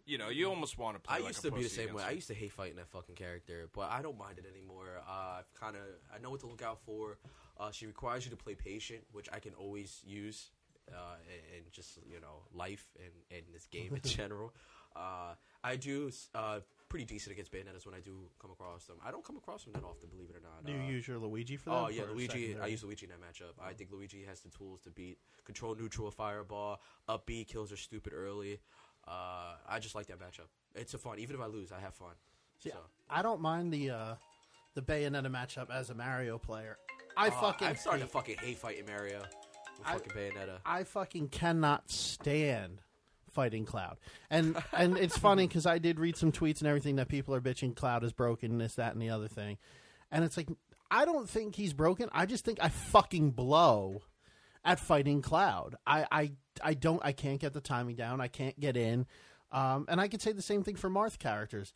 you know, you almost want to play. I like used a to be the pussy same way. against I her. used to hate fighting that fucking character, but I don't mind it anymore. Uh, I've kind of I know what to look out for. Uh, she requires you to play patient, which I can always use uh, in just you know life and, and this game in [LAUGHS] general. Uh, I do uh, pretty decent against Bayonetta's when I do come across them. I don't come across them that often, believe it or not. Do you Uh, use your Luigi for that? Oh yeah, Luigi. I use Luigi in that matchup. I think Luigi has the tools to beat control neutral fireball. Up B kills are stupid early. Uh, I just like that matchup. It's a fun. Even if I lose, I have fun. See, so I don't mind the uh, the Bayonetta matchup as a Mario player. I fucking I'm starting hate- to fucking hate fighting Mario I- fucking Bayonetta. I fucking cannot stand fighting Cloud. And and it's funny because I did read some tweets and everything that people are bitching Cloud is broken, this, that, and the other thing. And it's like I don't think he's broken. I just think I fucking blow at fighting Cloud. I I, I don't I can't get the timing down. I can't get in. Um, and I could say the same thing for Marth characters.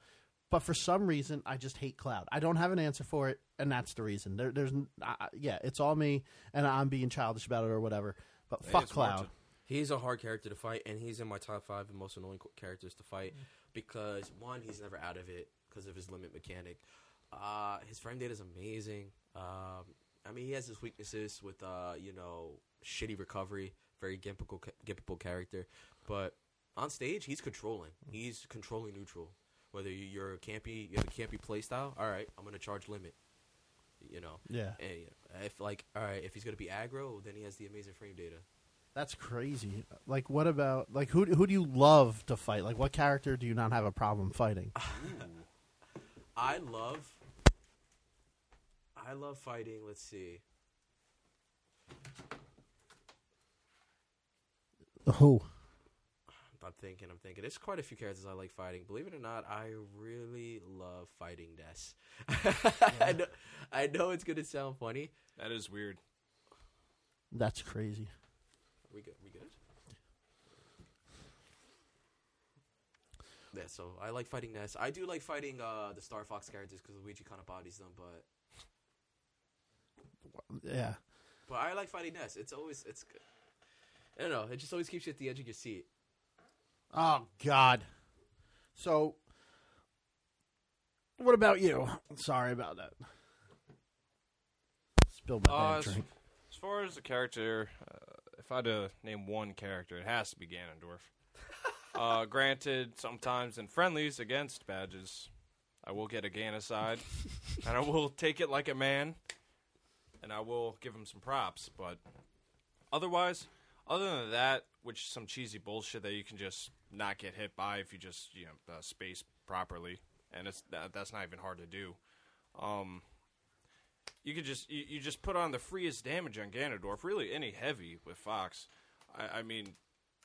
But for some reason, I just hate Cloud. I don't have an answer for it, and that's the reason. There, there's, I- yeah, it's all me, and I'm being childish about it or whatever. But fuck Cloud. He's a hard character to fight, and he's in my top five of most annoying characters to fight because one, he's never out of it because of his limit mechanic. Uh, his frame data is amazing. Um, I mean, he has his weaknesses with uh, you know, shitty recovery, very gimpable, ca- gimpable character, but on stage, he's controlling. He's controlling neutral. Whether you- you're a campy, you have a campy play style. All right, I'm gonna charge limit. You know, Yeah, and, you know, if like all right, if he's gonna be aggro, then he has the amazing frame data. that's crazy. Like, what about like who who do you love to fight? Like, what character do you not have a problem fighting? [LAUGHS] I love, I love fighting. Let's see. Who? I'm thinking, I'm thinking. There's quite a few characters I like fighting. Believe it or not, I really love fighting Ness. [LAUGHS] I, know, I know it's gonna sound funny. That is weird. That's crazy. Are we good? We good? Yeah, so I like fighting Ness. I do like fighting uh, the Star Fox characters because Luigi kind of bodies them, but Yeah. but I like fighting Ness. It's always it's good. I don't know. It just always keeps you at the edge of your seat. Oh God. So, what about you? Sorry about that. Spilled my Uh, as, drink. as far as the character, uh, if I had to name one character, it has to be Ganondorf. [LAUGHS] uh, granted, sometimes in friendlies against badges, I will get a Ganaside, and I will take it like a man, and I will give him some props. But otherwise, other than that, which is some cheesy bullshit that you can just not get hit by if you just you know uh, space properly, and it's that, that's not even hard to do. Um, you could just you, you just put on the freest damage on Ganondorf. Really, any heavy with Fox. I, I mean,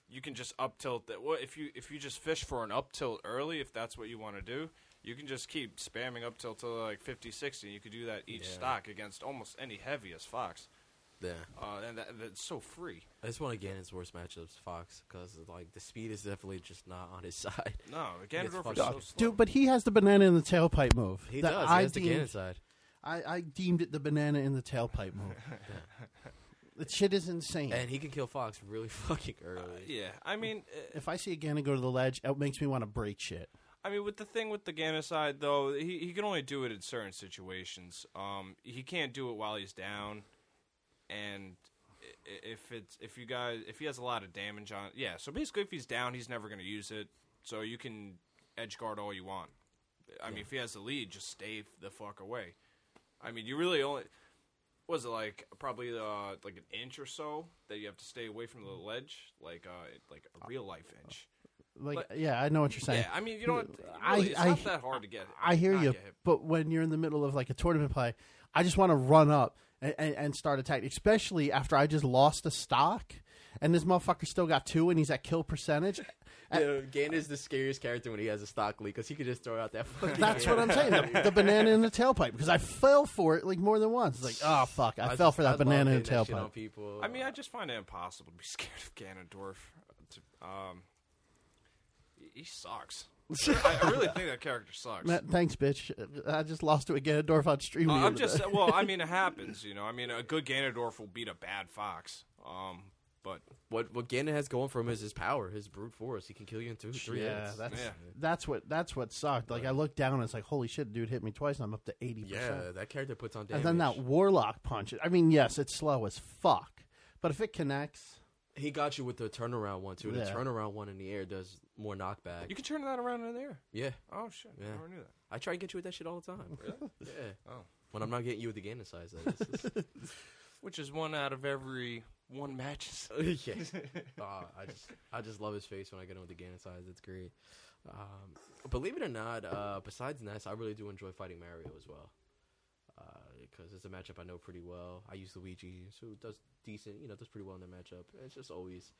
you can just up tilt that. Well, if you if you just fish for an up tilt early, if that's what you want to do, you can just keep spamming up tilt to like 50, 60. You could do that each Yeah. stock against almost any heavy as Fox, Yeah, uh, and that, that's so free. I just want to Ganon's worst matchups, Fox, because like the speed is definitely just not on his [LAUGHS] side. No, gets Ganondorf is so slow. Dude, but he has the banana in the tailpipe move. He that does. I he has the deemed, Ganon side. I, I deemed it the banana in the tailpipe move. [LAUGHS] that shit is insane. And he can kill Fox really [LAUGHS] fucking early. Uh, yeah, I mean, uh, if I see a Ganon go to the ledge, it makes me want to break shit. I mean, with the thing with the Ganon side though, he he can only do it in certain situations. Um, he can't do it while he's down, and if it's if you guys if he has a lot of damage on, yeah. So basically, if he's down, he's never going to use it. So you can edge guard all you want. I mean, if he has the lead, just stay the fuck away. I mean, you really only was it like probably uh, like an inch or so that you have to stay away from the ledge, like uh, like a real life inch. Like, But- yeah, I know what you're saying. Yeah, I mean, you don't. I- Really, it's I- not that hard to get. I hear not you, get hit. but when you're in the middle of like a tournament play, I just want to run up and, and, and start attacking, especially after I just lost a stock and this motherfucker still got two and he's at kill percentage. [LAUGHS] Yeah, Ganon is the scariest character when he has a stock lead because he could just throw out that fucking. That's what I'm [LAUGHS] saying. The, the banana in the tailpipe because I fell for it like more than once. It's like, oh fuck, I, fell just- for that love banana in the getting that shit on tailpipe. people. I mean, I just find it impossible to be [LAUGHS] scared of Ganondorf. To- Um, he- he sucks. I, I really think that character sucks. [LAUGHS] Matt, thanks, bitch. I just lost to a Ganondorf on stream. Uh, I'm just day. well. I mean, it [LAUGHS] happens. You know. I mean, a good Ganondorf will beat a bad fox. Um, but what what Ganon has going for him is his power, his brute force. He can kill you in two, three yeah, hits. that's Yeah. that's what that's what sucked. Like I looked down and it's like, holy shit, dude hit me twice and I'm up to eighty yeah, that character puts on damage. And then that warlock punch. I mean, yes, it's slow as fuck, but if it connects, he got you with the turnaround one too. The Yeah. turnaround one in the air does more knockback. you can turn that around in the air. yeah, Oh shit! Yeah. I never knew that. I try and get you with that shit all the time. Really? [LAUGHS] yeah. Oh. When I'm not getting you with the Ganon side, that is. [LAUGHS] Which is one out of every one matches. [LAUGHS] yeah. Uh, I just I just love his face when I get him with the Ganon side. It's great. Um, believe it or not, uh, besides Ness, I really do enjoy fighting Mario as well. Because it's a matchup I know pretty well. I use Luigi, so it does decent, you know, does pretty well in the matchup. It's just always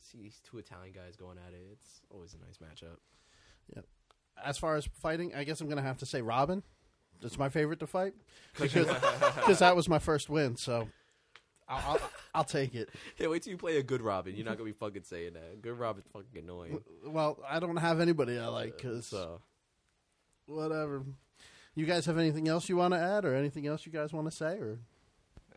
see these two Italian guys going at it. It's always a nice matchup. Yeah. As far as fighting, I guess I'm gonna have to say Robin. That's my favorite to fight because [LAUGHS] because that was my first win. So I'll, I'll, I'll take it. Yeah, wait till you play a good Robin. You're not gonna be fucking saying that. Good Robin's fucking annoying. Well, I don't have anybody I like because So whatever. You guys have anything else you want to add, or anything else you guys want to say, or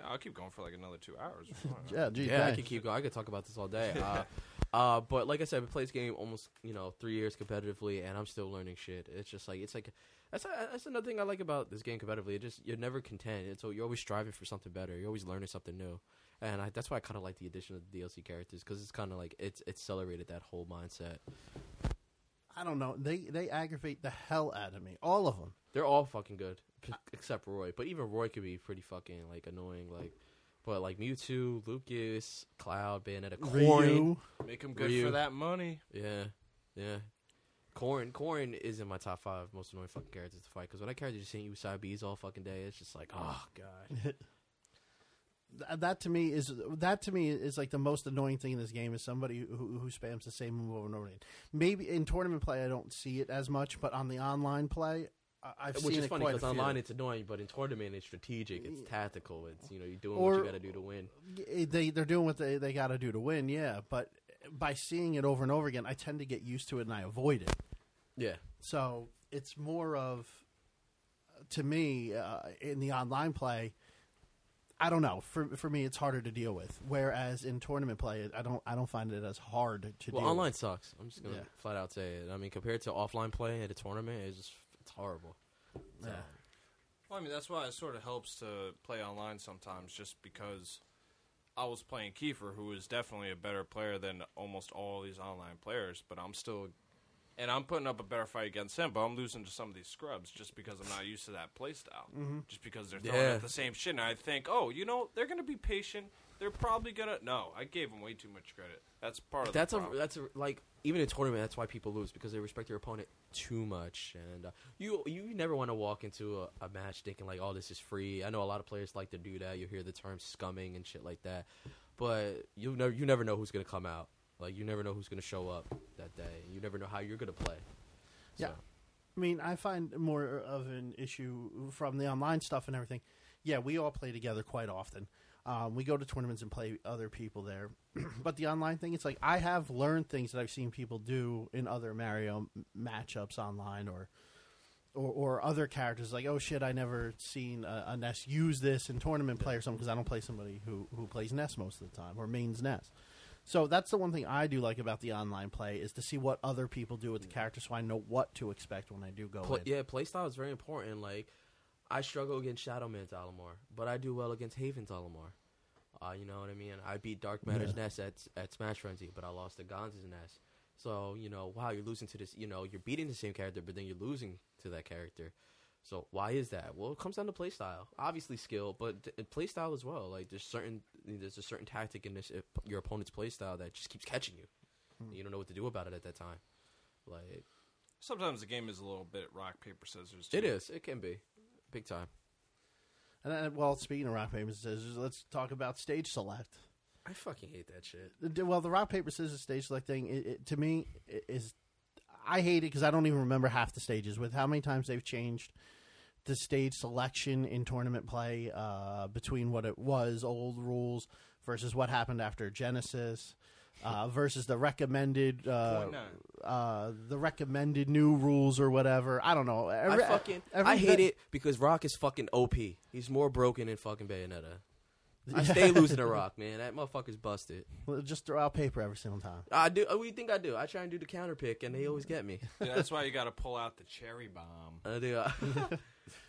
I'll keep going for like another two hours. [LAUGHS] yeah, gee, yeah, I thanks. could keep going. I could talk about this all day. Uh, [LAUGHS] uh, but like I said, I've played this game almost you know three years competitively, and I'm still learning shit. It's just like it's like that's that's another thing I like about this game competitively. It just you're never content. It's so you're always striving for something better. You're always learning something new, and I, that's why I kind of like the addition of the DLC characters because it's kind of like it's it's accelerated that whole mindset. I don't know. They they aggravate the hell out of me. All of them. They're all fucking good, p- except Roy. But even Roy could be pretty fucking like annoying. Like, but like Mewtwo, Lucas, Cloud, Bayonetta, Corrin. Make him good Ryu. for that money. Yeah, yeah. Corrin, Corrin is in my top five most annoying fucking characters to fight. Because when I character just seeing you side B's all fucking day, it's just like, oh god. [LAUGHS] Th- That to me is that to me is like the most annoying thing in this game is somebody who, who spams the same move over and over again. Maybe in tournament play I don't see it as much, but on the online play I've Which seen is funny because online it's annoying, but in tournament it's strategic, it's tactical. It's you know you're doing Or- what you got to do to win. They they're doing what they they got to do to win, yeah. But by seeing it over and over again, I tend to get used to it and I avoid it. Yeah, So it's more of, to me, uh, in the online play, I don't know. For for me, it's harder to deal with. Whereas in tournament play, I don't I don't find it as hard to well, deal. online with. sucks. I'm just gonna Yeah. flat out say it. I mean, compared to offline play at a tournament, it's just it's horrible. Yeah. Well, I mean, that's why it sort of helps to play online sometimes, just because I was playing Kiefer, who is definitely a better player than almost all these online players, but I'm still. And I'm putting up a better fight against him, but I'm losing to some of these scrubs just because I'm not used to that play style. Just because they're throwing Yeah. out the same shit. And I think, oh, you know, they're going to be patient. They're probably going to. No, I gave them way too much credit. That's part of That's a problem. that's a, like even in tournament. That's why people lose because they respect their opponent too much, and uh, you you never want to walk into a, a match thinking like, "Oh, this is free." I know a lot of players like to do that. You hear the term "scumming" and shit like that, but you never you never know who's gonna come out. Like you never know who's gonna show up that day. You never know how you're gonna play. Yeah. I mean, I find more of an issue from the online stuff and everything. Yeah, we all play together quite often. Um, we go to tournaments and play other people there. [CLEARS THROAT] but the online thing, it's like I have learned things that I've seen people do in other Mario m- matchups online or. Or, or other characters like oh shit I never seen a, a Ness use this in tournament play or something because I don't play somebody who who plays Ness most of the time or mains Ness. So that's the one thing I do like about the online play is to see what other people do with the character, so I know what to expect when I do go in. yeah, playstyle is very important. Like, I struggle against Shadowman's Olimar, but I do well against Haven's Olimar. Uh, you know what I mean? I beat Dark Matter's Yeah. Ness at at Smash Frenzy, but I lost to Gonz's Ness. So you know, wow, you're losing to this. You know, you're beating the same character, but then you're losing to that character. So why is that? Well, it comes down to playstyle. Obviously, skill, but d- uh, playstyle as well. Like there's certain there's a certain tactic in this uh, if your opponent's playstyle that just keeps catching you. Hmm. You don't know what to do about it at that time. Like Sometimes the game is a little bit rock, paper, scissors. Too. it is. It can be big time. And then, well, speaking of rock paper scissors, let's talk about stage select. I fucking hate that shit. Well, the rock paper scissors stage select thing, it, it, to me, i- is I hate it because I don't even remember half the stages. With how many times they've changed the stage selection in tournament play uh, between what it was old rules versus what happened after Genesis. Uh, [LAUGHS] versus the recommended, uh, Point uh, the recommended new rules or whatever. I don't know. Every- I fucking every I hate ve- it because Rock is fucking OP. He's more broken than fucking Bayonetta. I [LAUGHS] stay losing to Rock, man. That motherfucker's busted. Well, Just throw out paper every single time. I do. What do you think I do? I try and do the counter pick, and they always get me. Yeah, that's why you got to pull out the cherry bomb. I do. [LAUGHS]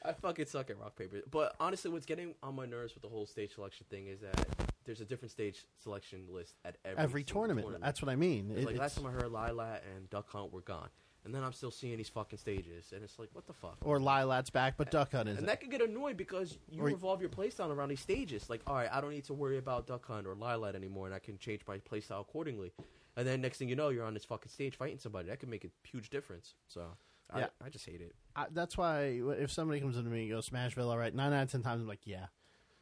I fucking suck at rock paper. But honestly, what's getting on my nerves with the whole stage selection thing is that there's a different stage selection list at every, Every single tournament. That's what I mean. It- like last time I heard Lylat and Duck Hunt were gone, and then I'm still seeing these fucking stages, and it's like, what the fuck? or Lylat's back, but Duck Hunt isn't. And that could get annoying because you Or- revolve your playstyle around these stages. Like, all right, I don't need to worry about Duck Hunt or Lylat anymore, and I can change my playstyle accordingly. And then next thing you know, you're on this fucking stage fighting somebody. That could make a huge difference. So, Yeah. I, I just hate it. I, that's why if somebody comes into me and goes Smashville, all right, nine out of ten times I'm like, yeah,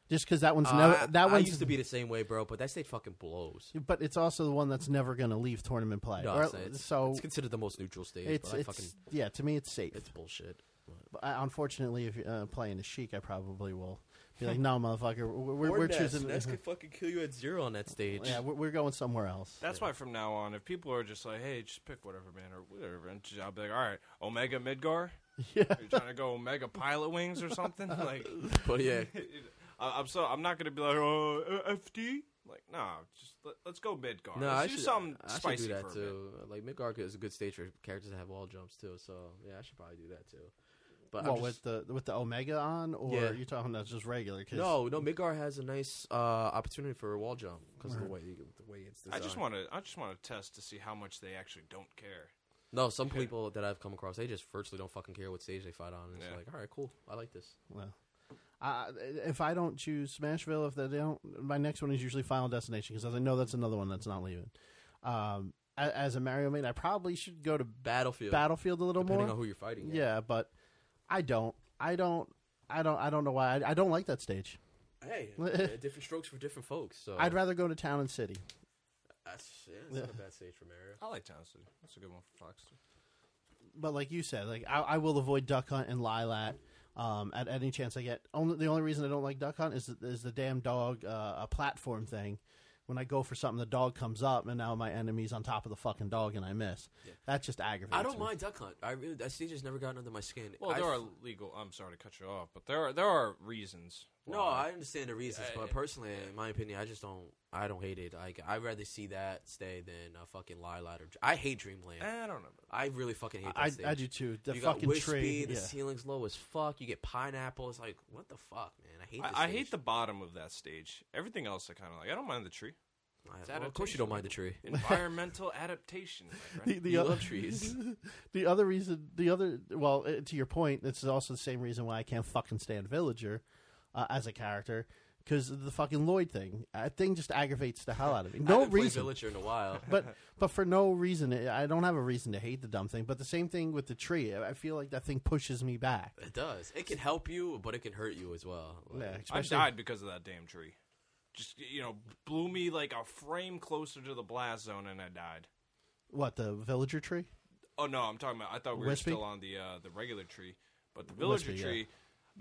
just because that one's Uh, never that one used to be the same way, bro, but that state fucking blows. but it's also the one that's never going to leave tournament play. No, Or- it's, so it's considered the most neutral stage. it's but I it's fucking yeah, to me it's safe. it's bullshit. But I, unfortunately, if you're uh, playing the Sheik, I probably will be like, no, motherfucker, we're, we're, we're choosing. Ness could [LAUGHS] fucking kill you at zero on that stage. yeah, we're, we're going somewhere else. That's why from now on, if people are just like, "Hey, just pick whatever, man," or whatever, and I'll be like, "All right, Omega Midgar, Yeah. you're trying to go Omega Pilot Wings or something." [LAUGHS] like, [LAUGHS] But yeah, I, I'm so I'm not gonna be like, "Oh, uh, FD." Like, no, just let, let's go Midgar. no, let's I do should, something I should do that for too. Like Midgar is a good stage for characters that have wall jumps too. So yeah, I should probably do that too. But I'm Well, just- with the with the Omega on, or Yeah. you talking about just regular? 'Cause- no, no, Midgar has a nice uh, opportunity for a wall jump because of the way the way it's bit. I just want to I just want to test to see how much they actually don't care. No, some people that I've come across, they just virtually don't fucking care what stage they fight on. It's Yeah. like, all right, cool, I like this. Well, uh, if I don't choose Smashville, if they don't, my next one is usually Final Destination because I know that's another one that's not leaving. Um, as a Mario main, I probably should go to Battlefield, Battlefield a little more depending on who you're fighting. yeah, but I don't. I don't. I don't. I don't know why. I, I don't like that stage. Hey, [LAUGHS] different strokes for different folks. So I'd rather go to Town and City. That's yeah, it's not a bad stage for Mario. I like Town and City. That's a good one for Fox. But like you said, like I, I will avoid Duck Hunt and Lylat um, at any chance I get. Only the only reason I don't like Duck Hunt is is the damn dog uh, a platform thing. When I go for something, the dog comes up, and now my enemy's on top of the fucking dog, and I miss. Yeah. That just aggravates. I don't me. mind Duck Hunt. I really that stage has never gotten under my skin. Well, I there are legal. I'm sorry to cut you off, but there are there are reasons. No. I understand the reasons, Yeah, but yeah. personally, in my opinion, I just don't. I don't hate it. Like I'd rather see that stay than a fucking Lylat or. I hate Dreamland. Eh, I don't know. I really fucking hate that I, stage. I do too. The you got fucking Whispy. tree. The yeah. ceiling's low as fuck. You get pineapple. It's like what the fuck, man. I hate. This I, I hate the bottom of that stage. Everything else I kind of like. I don't mind the tree. It's well, of course, you don't mind the tree. Environmental [LAUGHS] adaptation. my The, friend. the You o- love trees. [LAUGHS] the other reason, the other, well, uh, to your point, this is also the same reason why I can't fucking stand Villager uh, as a character because the fucking Lloid thing. That thing just aggravates the hell out of me. [LAUGHS] No haven't played reason. Villager in a while. but [LAUGHS] but for no reason, I don't have a reason to hate the dumb thing. But the same thing with the tree. I feel like that thing pushes me back. It does. It can help you, but it can hurt you as well. Like, Yeah, I especially died because of that damn tree. Just you know, blew me like a frame closer to the blast zone, and I died. what the villager tree. Oh no, I'm talking about. I thought we Whispy? were still on the uh, the regular tree, but the villager Whispy, yeah.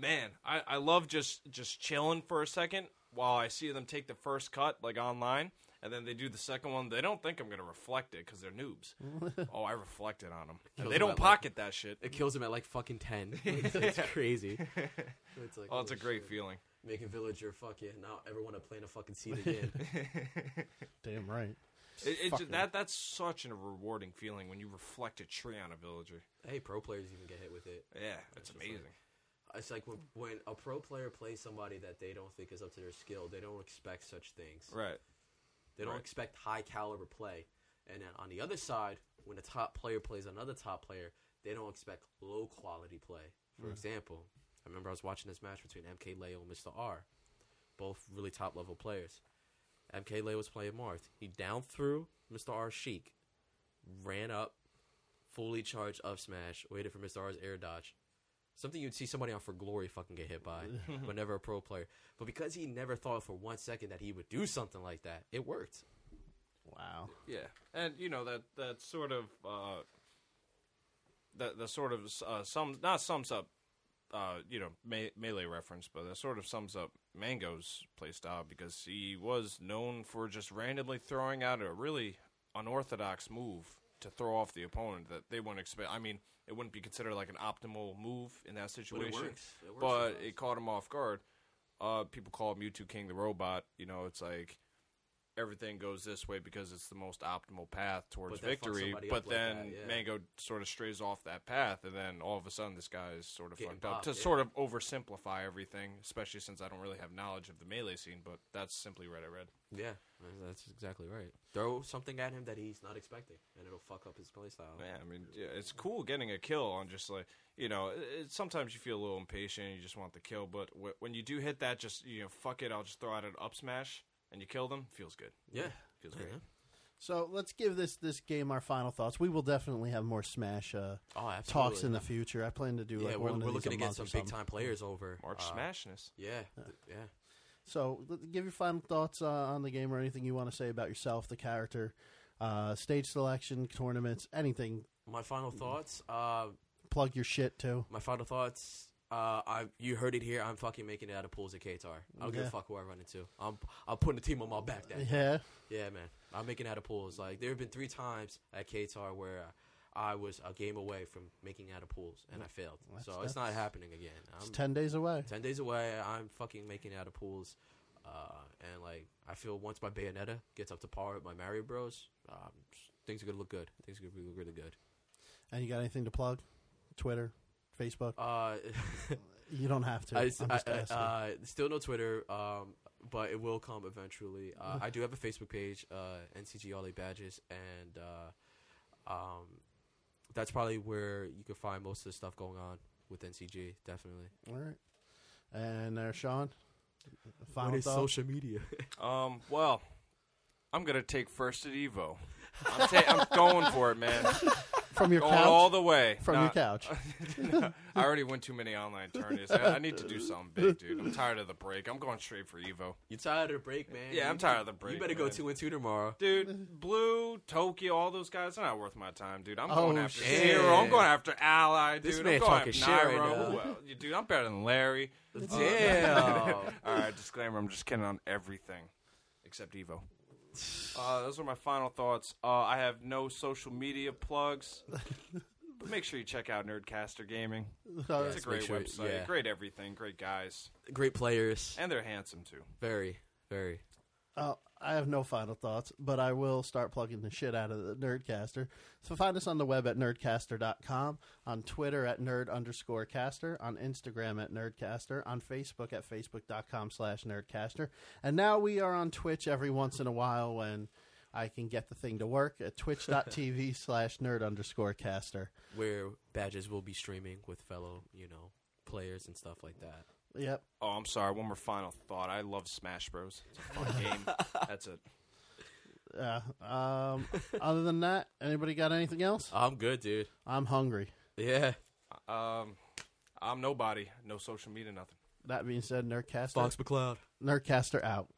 Tree, man, I, I love just just chilling for a second while I see them take the first cut like online, and then they do the second one. They don't think I'm gonna reflect it because they're noobs. [LAUGHS] oh, I reflected on them. Kills they don't at, like- pocket that shit. It kills him at like fucking ten. [LAUGHS] it's, it's crazy. [LAUGHS] It's like, Oh, it's a holy great shit. feeling. Making Villager fucking now want to play in a fucking seat again. Damn right. It, it, Fuck ju- me. that that's such a rewarding feeling when you reflect a tree on a villager. hey, pro players even get hit with it. Yeah, it's just like- amazing. It's like when when a pro player plays somebody that they don't think is up to their skill, they don't expect such things. right. They don't Right. expect high caliber play. And then on the other side, when a top player plays another top player, they don't expect low quality play. For mm-hmm. example, I remember I was watching this match between MK Leo and Mr. R, both really top level players. MK Leo was playing Marth. He down threw Mr. R's Sheik, ran up, fully charged up smash, waited for Mr. R's air dodge. Something you'd see somebody on for glory fucking get hit by, [LAUGHS] but never a pro player. But because he never thought for one second that he would do something like that, it worked. Wow. Yeah, and you know that that sort of uh, that that sort of uh, sums not sums up uh, you know me- melee reference, but that sort of sums up Mang0's playstyle because he was known for just randomly throwing out a really unorthodox move to throw off the opponent that they wouldn't expect. I mean, it wouldn't be considered like an optimal move in that But situation, it works. It works but it caught him off guard. Uh, people call him Mew2King the robot. You know, it's like everything goes this way because it's the most optimal path towards But victory. But up like then that, yeah. Mang0 sort of strays off that path, and then all of a sudden this guy is sort of Getting fucked up. To yeah. sort of oversimplify everything, especially since I don't really have knowledge of the melee scene, but that's simply what I read. Yeah, that's exactly right. Throw something at him that he's not expecting, and it'll fuck up his playstyle. Yeah, I mean, yeah, it's cool getting a kill on just like you know. It, sometimes you feel a little impatient, you just want the kill, but wh- when you do hit that, just you know, fuck it, I'll just throw out an up smash and you kill them. Feels good. Yeah, Feels yeah. great. So let's give this this game our final thoughts. We will definitely have more Smash uh, Oh, absolutely. talks in the future. I plan to do Yeah, like we're, one we're of these looking a to get month some or big something. time players over. March Uh, smashness. Yeah, th- yeah. So l- give your final thoughts uh, on the game or anything you want to say about yourself, the character, uh, stage selection, tournaments, anything. My final thoughts. Uh, Plug your shit too. my final thoughts. Uh, I you heard it here. I'm fucking making it out of pools at Qatar. I don't give Yeah. a fuck who I run into. I'm I'm putting the team on my back. That Yeah. Yeah, man. I'm making out of pools. Like there have been three times at Qatar where I was a game away from making out of pools and I failed. So it's not that's- happening again. I'm ten days away. ten days away. I'm fucking making out of pools. Uh, and like I feel once my Bayonetta gets up to par with my Mario Bros, um, things are gonna look good. Things are gonna be really good. And you got anything to plug? Twitter, Facebook. Uh, [LAUGHS] You don't have to. I, I, am just I- I- uh, still no Twitter, um, but it will come eventually. Uh, I do have a Facebook page, uh, NCG All Eight Badges, and uh, um, that's probably where you could find most of the stuff going on with NCG. Definitely. All right. And uh, Sean, What final is thoughts? social media? [LAUGHS] Um, well, I'm gonna take first at Evo. I'm, ta- I'm going for it, man. [LAUGHS] from your Going couch. all the way. from Nah, your couch. [LAUGHS] I already went too many online tourneys. I, I need to do something big, dude. I'm tired of the break. I'm going straight for Evo. You tired of the break, man? Yeah, I'm tired of the break, You better go man. two and two tomorrow. Dude, Blue, Tokyo, all those guys, they're not worth my time, dude. I'm Oh, going after shit. Zero. I'm going after Ally, dude. This I'm man going talking after shit right Nairo. now. Who else? Dude, I'm better than Larry. Damn. All right, disclaimer. I'm just kidding on everything except Evo. Uh, those are my final thoughts. Uh, I have no social media plugs, but [LAUGHS] make sure you check out Nerdcaster Gaming. Uh, It's a great sure- website, yeah. great everything, great guys, Great players. and they're handsome too. Very, very. Uh, I have no final thoughts, but I will start plugging the shit out of the Nerdcaster. So find us on the web at nerdcaster.com, on Twitter at nerd underscore caster, on Instagram at nerdcaster, on Facebook at facebook.com slash nerdcaster. And now we are on Twitch every once in a while when I can get the thing to work at twitch.tv [LAUGHS] slash nerd underscore caster. Where badges will be streaming with fellow, you know, players and stuff like that. Yep. Oh, I'm sorry. One more final thought. I love Smash Bros. It's a fun [LAUGHS] game. That's it. Yeah. Um, other than that, anybody got anything else? I'm good, dude. I'm hungry. Yeah. Um, I'm nobody. No social media, nothing. That being said, Nerdcaster, Fox McCloud. Nerdcaster out.